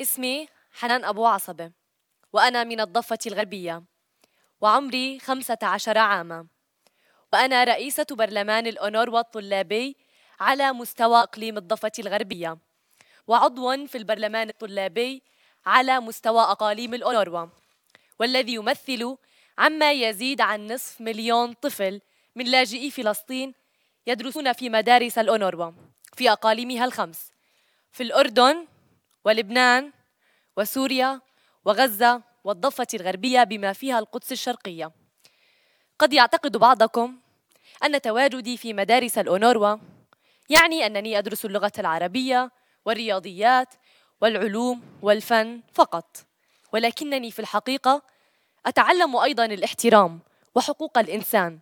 اسمي حنان أبو عصبة وأنا من الضفة الغربية وعمري خمسة عشر عاما وأنا رئيسة برلمان الأونروا الطلابي على مستوى إقليم الضفة الغربية وعضو في البرلمان الطلابي على مستوى أقاليم الأونروا والذي يمثل عما يزيد عن نصف مليون طفل من لاجئي فلسطين يدرسون في مدارس الأونروا في أقاليمها الخمس في الأردن ولبنان وسوريا وغزة والضفة الغربية بما فيها القدس الشرقية. قد يعتقد بعضكم أن تواجدي في مدارس الأونروا يعني أنني أدرس اللغة العربية والرياضيات والعلوم والفن فقط ولكنني في الحقيقة أتعلم أيضا الاحترام وحقوق الإنسان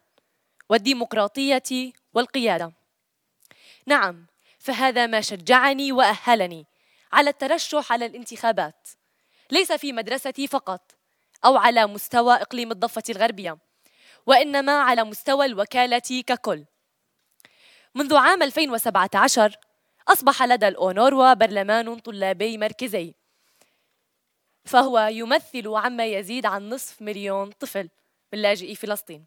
والديمقراطية والقيادة. نعم فهذا ما شجعني وأهلني على الترشح على الانتخابات. ليس في مدرستي فقط أو على مستوى إقليم الضفة الغربية وإنما على مستوى الوكالة ككل. منذ عام 2017 أصبح لدى الأونروا برلمان طلابي مركزي فهو يمثل عما يزيد عن نصف مليون طفل من لاجئي فلسطين.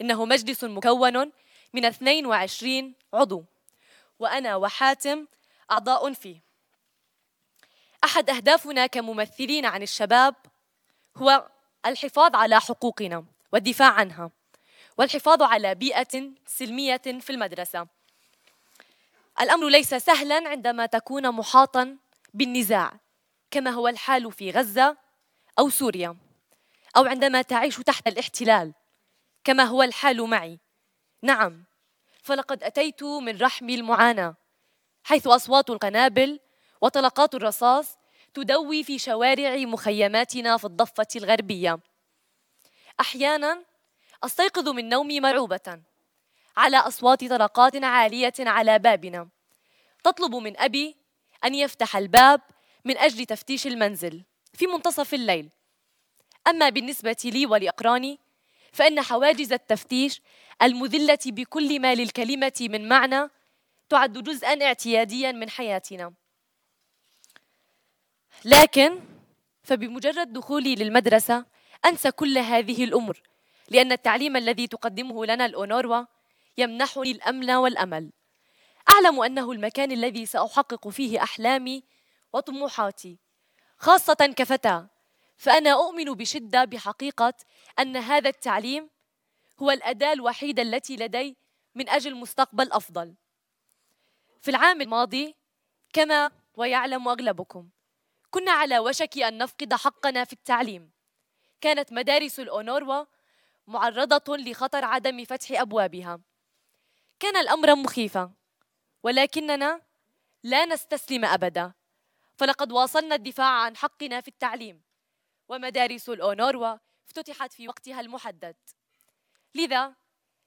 إنه مجلس مكون من 22 عضو وأنا وحاتم أعضاء فيه. أحد أهدافنا كممثلين عن الشباب هو الحفاظ على حقوقنا والدفاع عنها والحفاظ على بيئة سلمية في المدرسة. الأمر ليس سهلا عندما تكون محاطا بالنزاع كما هو الحال في غزة أو سوريا أو عندما تعيش تحت الاحتلال كما هو الحال معي. نعم فلقد أتيت من رحم المعاناة حيث أصوات القنابل وطلقات الرصاص تدوي في شوارع مخيماتنا في الضفة الغربية. أحيانا أستيقظ من نومي مرعوبة على أصوات طلقات عالية على بابنا. تطلب من أبي أن يفتح الباب من أجل تفتيش المنزل في منتصف الليل. أما بالنسبة لي ولأقراني فإن حواجز التفتيش المذلة بكل ما للكلمة من معنى تعد جزءا اعتياديا من حياتنا. لكن فبمجرد دخولي للمدرسة أنسى كل هذه الأمور لأن التعليم الذي تقدمه لنا الأونروا يمنحني الأمن والأمل. أعلم أنه المكان الذي سأحقق فيه أحلامي وطموحاتي خاصة كفتاة فأنا أؤمن بشدة بحقيقة أن هذا التعليم هو الأداة الوحيدة التي لدي من أجل مستقبل أفضل. في العام الماضي كما ويعلم أغلبكم كنا على وشك أن نفقد حقنا في التعليم. كانت مدارس الأونروا معرضة لخطر عدم فتح أبوابها. كان الأمر مخيفا ولكننا لا نستسلم أبدا. فلقد واصلنا الدفاع عن حقنا في التعليم ومدارس الأونروا افتتحت في وقتها المحدد. لذا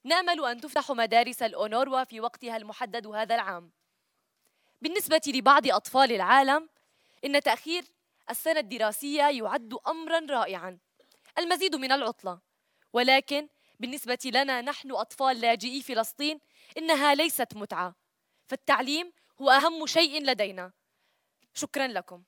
نأمل أن تفتح مدارس الأونروا في وقتها المحدد هذا العام. بالنسبة لبعض أطفال العالم إن تأخير السنة الدراسية يعد أمرا رائعا المزيد من العطلة. ولكن بالنسبة لنا نحن أطفال لاجئي فلسطين إنها ليست متعة فالتعليم هو أهم شيء لدينا. شكرا لكم.